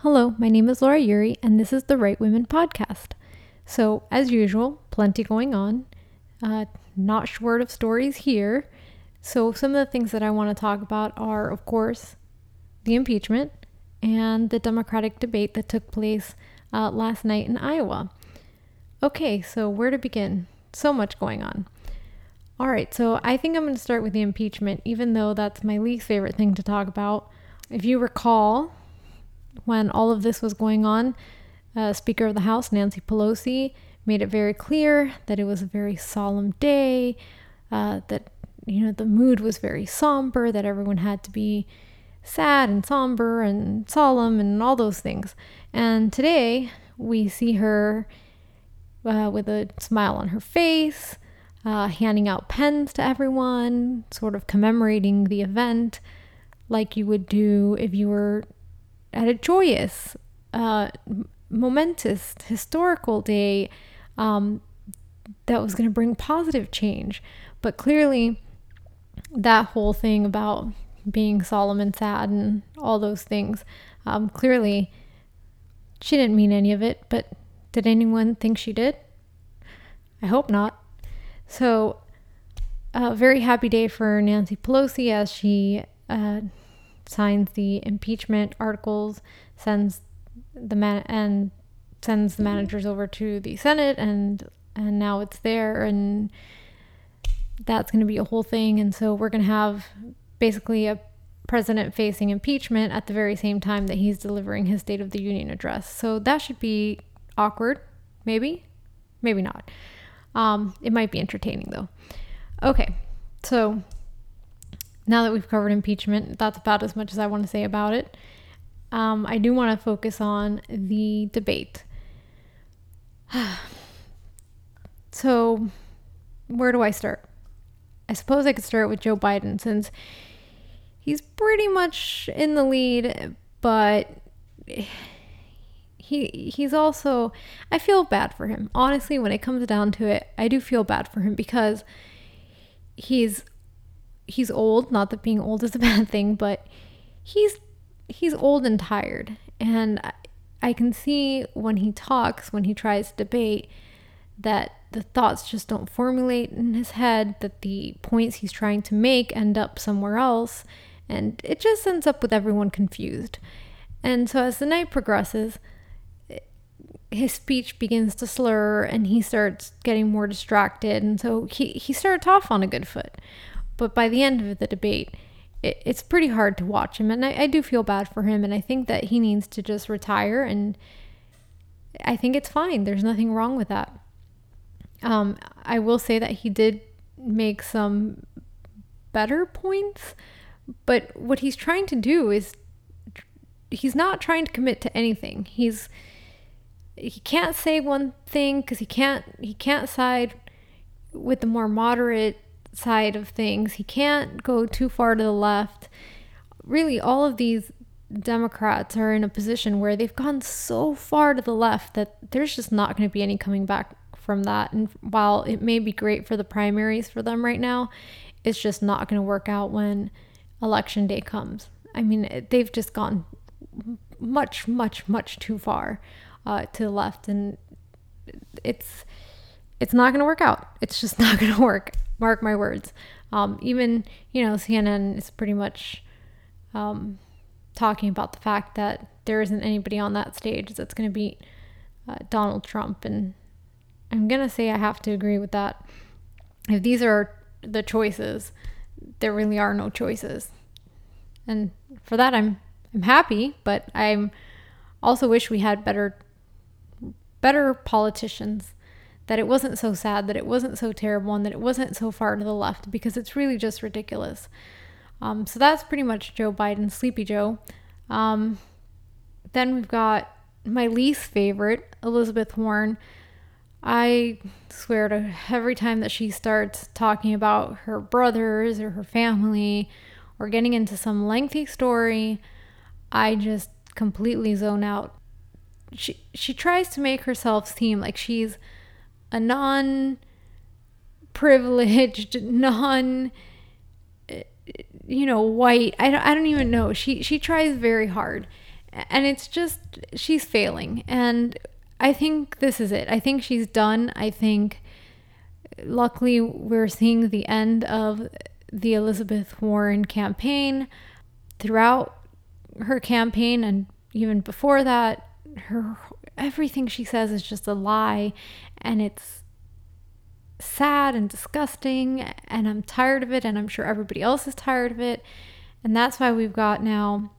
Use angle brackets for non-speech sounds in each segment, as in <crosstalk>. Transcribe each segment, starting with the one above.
Hello, my name is Laura Yuri, and this is the Right Women Podcast. So, as usual, plenty going on. Uh, not short of stories here. So, some of the things that I want to talk about are, of course, the impeachment and the Democratic debate that took place uh, last night in Iowa. Okay, so where to begin? So much going on. All right, so I think I'm going to start with the impeachment, even though that's my least favorite thing to talk about. If you recall, when all of this was going on, uh, Speaker of the House, Nancy Pelosi, made it very clear that it was a very solemn day, uh, that, you know, the mood was very somber, that everyone had to be sad and somber and solemn and all those things. And today we see her uh, with a smile on her face uh, handing out pens to everyone, sort of commemorating the event like you would do if you were at a joyous, uh, momentous, historical day um, that was going to bring positive change. But clearly, that whole thing about being solemn and sad and all those things, um, clearly, she didn't mean any of it. But did anyone think she did? I hope not. So, a very happy day for Nancy Pelosi as she uh, signs the impeachment articles, sends the man and sends the managers over to the Senate, and and now it's there, and that's going to be a whole thing. And so we're going to have basically a president facing impeachment at the very same time that he's delivering his State of the Union address. So that should be awkward, maybe, maybe not. Um, it might be entertaining though. Okay, so now that we've covered impeachment, that's about as much as I want to say about it. Um, I do want to focus on the debate. <sighs> so, where do I start? I suppose I could start with Joe Biden since he's pretty much in the lead, but he he's also I feel bad for him. Honestly, when it comes down to it, I do feel bad for him because he's he's old, not that being old is a <laughs> bad thing, but he's he's old and tired. And I, can see when he talks, when he tries to debate, that the thoughts just don't formulate in his head, that the points he's trying to make end up somewhere else, and it just ends up with everyone confused. And so as the night progresses, his speech begins to slur and he starts getting more distracted. And so he, he starts off on a good foot. But by the end of the debate, it, it's pretty hard to watch him. And I, I do feel bad for him. And I think that he needs to just retire. And I think it's fine. There's nothing wrong with that. Um, I will say that he did make some better points. But what he's trying to do is he's not trying to commit to anything. He's he can't say one thing because he can't he can't side with the more moderate side of things. He can't go too far to the left. Really, all of these Democrats are in a position where they've gone so far to the left that there's just not going to be any coming back from that. And while it may be great for the primaries for them right now, it's just not going to work out when election day comes. I mean, they've just gone much, much, much too far uh, to the left, and it's it's not going to work out. It's just <laughs> not going to work. Mark my words. Um, even you know CNN is pretty much um, talking about the fact that there isn't anybody on that stage that's going to beat uh, Donald Trump, and I'm gonna say I have to agree with that. If these are the choices, there really are no choices, and for that I'm I'm happy, but I'm also wish we had better better politicians that it wasn't so sad, that it wasn't so terrible, and that it wasn't so far to the left because it's really just ridiculous. Um, so that's pretty much Joe Biden, Sleepy Joe. Um, then we've got my least favorite, Elizabeth Warren. I swear to every time that she starts talking about her brothers or her family or getting into some lengthy story, I just completely zone out she she tries to make herself seem like she's a non privileged, <laughs> non you know, white. I don't, I don't even know. She she tries very hard. And it's just, she's failing. And I think this is it. I think she's done. I think, luckily, we're seeing the end of the Elizabeth Warren campaign. Throughout her campaign and even before that, her everything she says is just a lie and it's sad and disgusting and I'm tired of it and I'm sure everybody else is tired of it. And that's why we've got now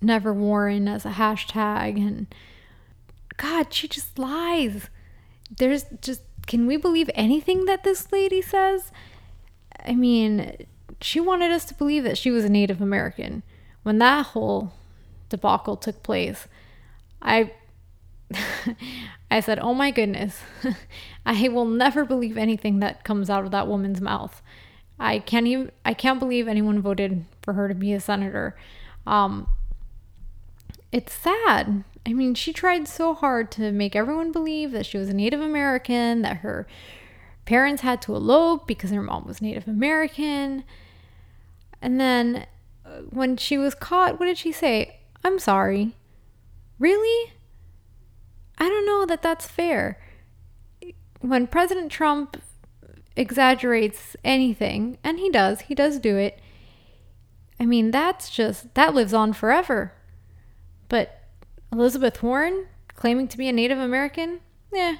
Never Warren as a hashtag and God, she just lies. There's just can we believe anything that this lady says? I mean, she wanted us to believe that she was a Native American. When that whole debacle took place, I <laughs> I said, "Oh my goodness. <laughs> I will never believe anything that comes out of that woman's mouth. I can't even I can't believe anyone voted for her to be a senator." Um it's sad. I mean, she tried so hard to make everyone believe that she was a Native American, that her parents had to elope because her mom was Native American. And then uh, when she was caught, what did she say? I'm sorry. Really? I don't know that that's fair. When President Trump exaggerates anything, and he does, he does do it. I mean, that's just, that lives on forever. But Elizabeth Warren claiming to be a Native American, yeah,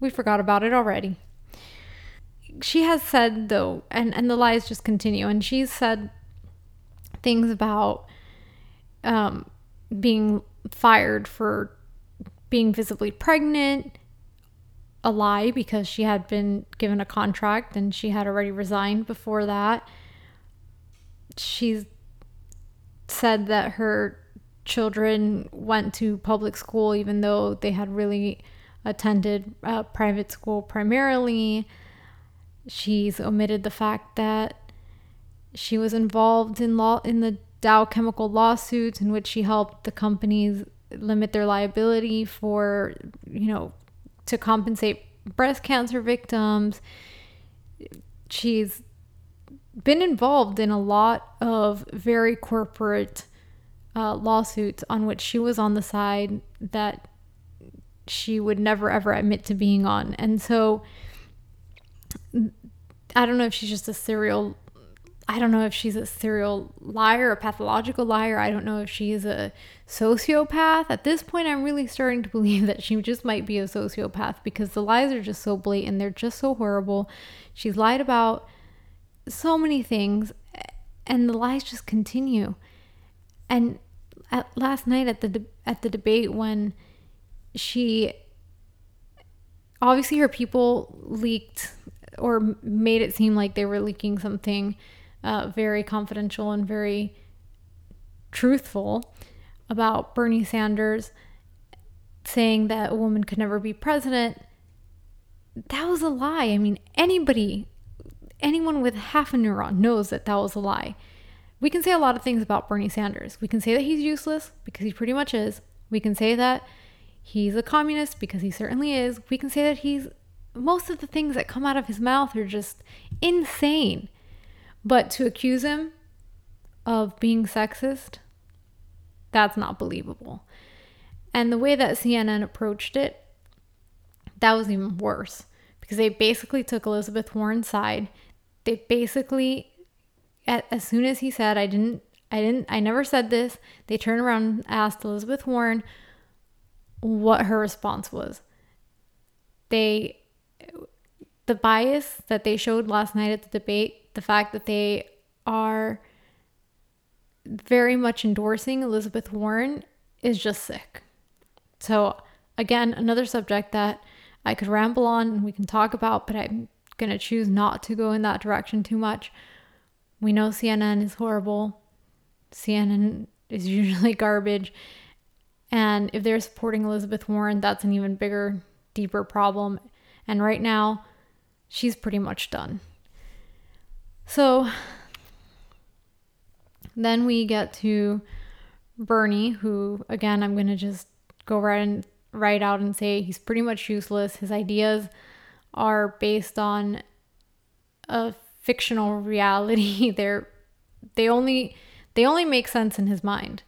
we forgot about it already. She has said, though, and, and the lies just continue, and she's said things about um, being fired for being visibly pregnant, a lie because she had been given a contract and she had already resigned before that. She's said that her children went to public school even though they had really attended uh, private school primarily. She's omitted the fact that she was involved in law in the Dow Chemical lawsuits in which she helped the companies limit their liability for, you know, to compensate breast cancer victims. She's been involved in a lot of very corporate uh, lawsuits on which she was on the side that she would never ever admit to being on. And so I don't know if she's just a serial I don't know if she's a serial liar, a pathological liar. I don't know if she's a sociopath. At this point, I'm really starting to believe that she just might be a sociopath because the lies are just so blatant. They're just so horrible. She's lied about so many things, and the lies just continue. And at, last night at the de- at the debate, when she obviously her people leaked or made it seem like they were leaking something uh, very confidential and very truthful about Bernie Sanders saying that a woman could never be president. That was a lie. I mean, anybody, anyone with half a neuron knows that that was a lie. We can say a lot of things about Bernie Sanders. We can say that he's useless because he pretty much is. We can say that he's a communist because he certainly is. We can say that he's most of the things that come out of his mouth are just insane. But to accuse him of being sexist, that's not believable. And the way that CNN approached it, that was even worse because they basically took Elizabeth Warren's side. They basically, as soon as he said, I didn't, I didn't, I never said this, they turned around and asked Elizabeth Warren what her response was. They, the bias that they showed last night at the debate the fact that they are very much endorsing Elizabeth Warren is just sick. So, again, another subject that I could ramble on and we can talk about, but I'm going to choose not to go in that direction too much. We know CNN is horrible. CNN is <laughs> usually garbage. And if they're supporting Elizabeth Warren, that's an even bigger, deeper problem. And right now, she's pretty much done. So then we get to Bernie, who again I'm gonna just go right and right out and say he's pretty much useless. His ideas are based on a fictional reality. <laughs> They're they only they only make sense in his mind.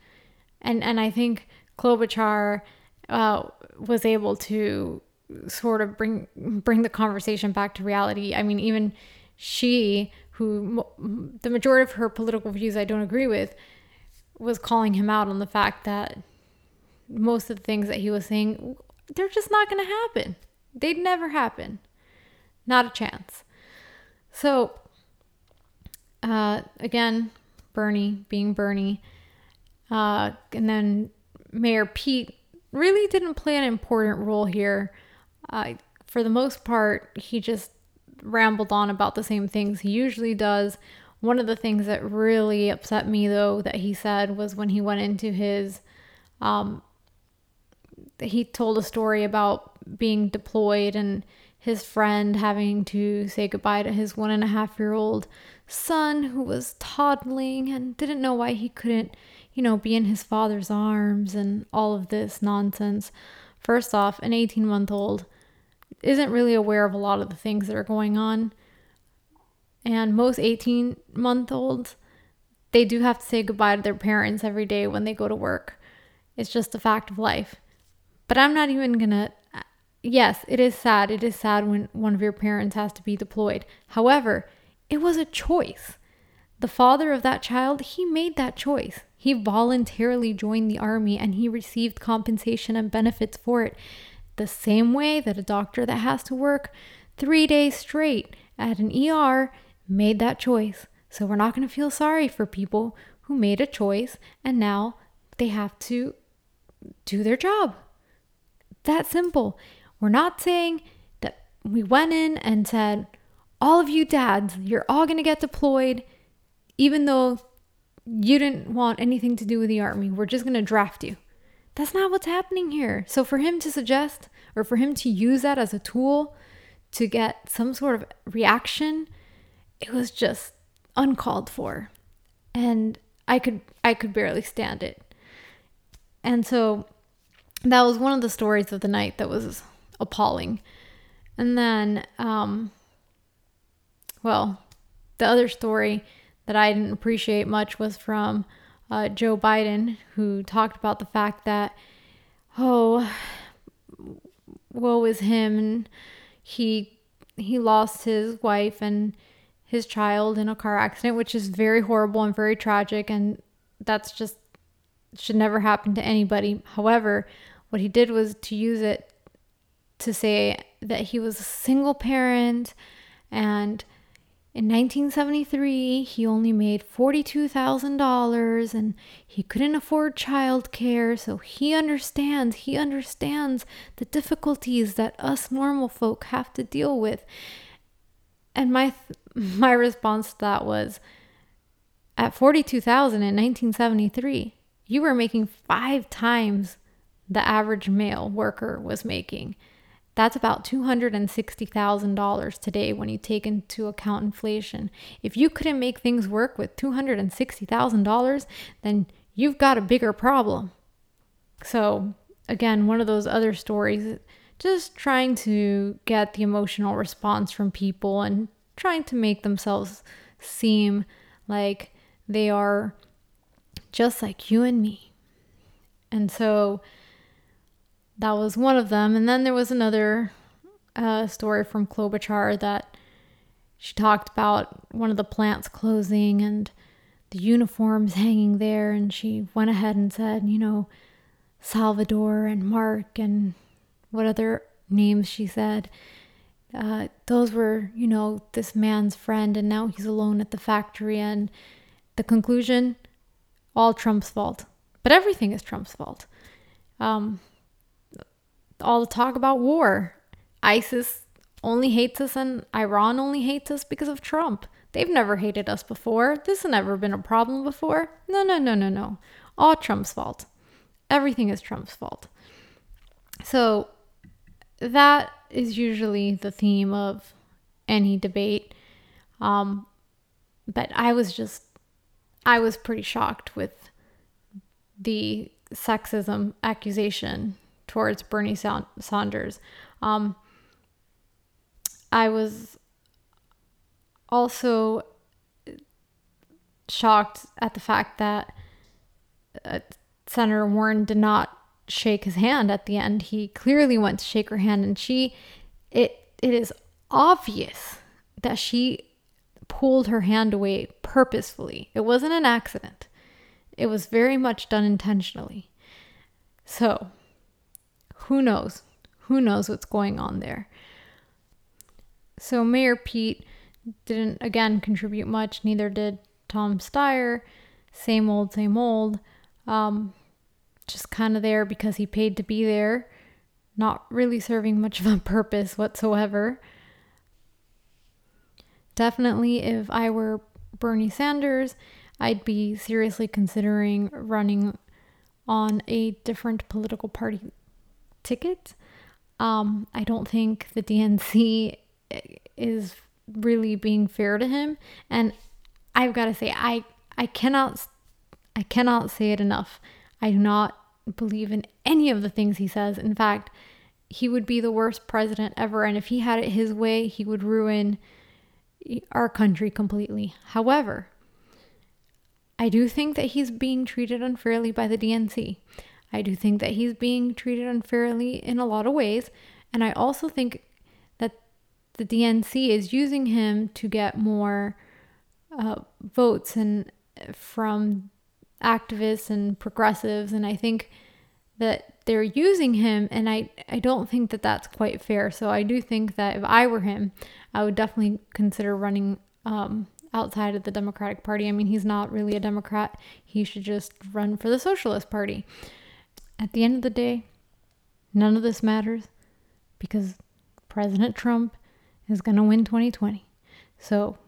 and and I think Klobuchar uh, was able to sort of bring bring the conversation back to reality. I mean, even she, who the majority of her political views I don't agree with, was calling him out on the fact that most of the things that he was saying they're just not going to happen. They'd never happen. Not a chance. So, uh, again, Bernie being Bernie, uh, and then Mayor Pete really didn't play an important role here. Uh, for the most part, he just rambled on about the same things he usually does. One of the things that really upset me, though, that he said was when he went into his, um, he told a story about being deployed and his friend having to say goodbye to his one and a half year old son who was toddling and didn't know why he couldn't, you know, be in his father's arms and all of this nonsense. First off, an 18 month old isn't really aware of a lot of the things that are going on. And most 18 month olds, they do have to say goodbye to their parents every day when they go to work. It's just a fact of life. But I'm not even gonna. Uh, yes, it is sad. It is sad when one of your parents has to be deployed. However, it was a choice. The father of that child, he made that choice. He voluntarily joined the army and he received compensation and benefits for it. The same way that a doctor that has to work three days straight at an ER made that choice. So we're not going to feel sorry for people who made a choice and now they have to do their job. That simple. We're not saying that we went in and said, all of you dads, you're all going to get deployed, even though you didn't want anything to do with the army. We're just going to draft you. That's not what's happening here. So for him to suggest or for him to use that as a tool to get some sort of reaction, it was just uncalled for. And I could I could barely stand it. And so that was one of the stories of the night that was appalling. And then um well, the other story that I didn't appreciate much was from uh, Joe Biden, who talked about the fact that, oh, woe is him, and he he lost his wife and his child in a car accident, which is very horrible and very tragic, and that's just should never happen to anybody. However, what he did was to use it to say that he was a single parent and in 1973, he only made $42,000 and he couldn't afford childcare, so he understands, he understands the difficulties that us normal folk have to deal with. And my <laughs> my response to that was at 42,000 in 1973, you were making 5 times the average male worker was making. That's about $260,000 today when you take into account inflation. If you couldn't make things work with $260,000, then you've got a bigger problem. So, again, one of those other stories, just trying to get the emotional response from people and trying to make themselves seem like they are just like you and me. And so, that was one of them. And then there was another uh, story from Klobuchar that she talked about one of the plants closing and the uniforms hanging there. And she went ahead and said, you know, Salvador and Mark and what other names she said. Uh, those were, you know, this man's friend, and now he's alone at the factory. And the conclusion all Trump's fault. But everything is Trump's fault. Um, all the talk about war. ISIS only hates us and Iran only hates us because of Trump. They've never hated us before. This has never been a problem before. No, no, no, no, no. All Trump's fault. Everything is Trump's fault. So that is usually the theme of any debate. Um, but I was just, I was pretty shocked with the sexism accusation towards Bernie Sanders. Um, I was also shocked at the fact that uh, Senator Warren did not shake his hand at the end. He clearly went to shake her hand and she it it is obvious that she pulled her hand away purposefully. It wasn't an accident. It was very much done intentionally. So, who knows? Who knows what's going on there? So, Mayor Pete didn't again contribute much, neither did Tom Steyer. Same old, same old. Um, just kind of there because he paid to be there, not really serving much of a purpose whatsoever. Definitely, if I were Bernie Sanders, I'd be seriously considering running on a different political party ticket. Um, I don't think the DNC is really being fair to him, and I've got to say, I I cannot I cannot say it enough. I do not believe in any of the things he says. In fact, he would be the worst president ever, and if he had it his way, he would ruin our country completely. However, I do think that he's being treated unfairly by the DNC. I do think that he's being treated unfairly in a lot of ways. And I also think that the DNC is using him to get more uh, votes and from activists and progressives. And I think that they're using him and I, I don't think that that's quite fair so i do think that if i were him i would definitely consider running um, outside of the democratic party i mean he's not really a democrat he should just run for the socialist party at the end of the day none of this matters because president trump is going to win 2020 so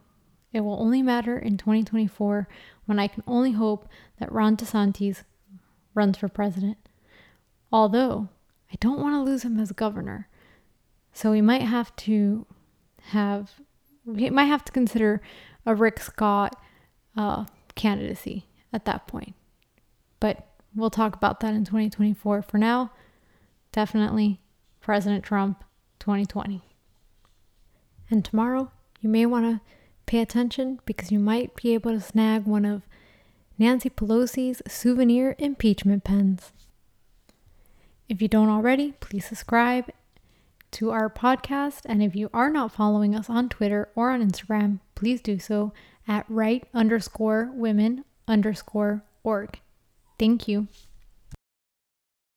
it will only matter in 2024 when i can only hope that ron desantis runs for president Although I don't want to lose him as governor. So we might have to have, we might have to consider a Rick Scott uh, candidacy at that point. We'll talk about that in 2024. For now, definitely President Trump 2020. And tomorrow, you may want to pay attention because you might be able to snag one of Nancy Pelosi's souvenir impeachment pens. If you don't already, please subscribe to our podcast. And if you are not following us on Twitter or on Instagram, please do so at right underscore women underscore org. Thank you.